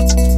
Bye.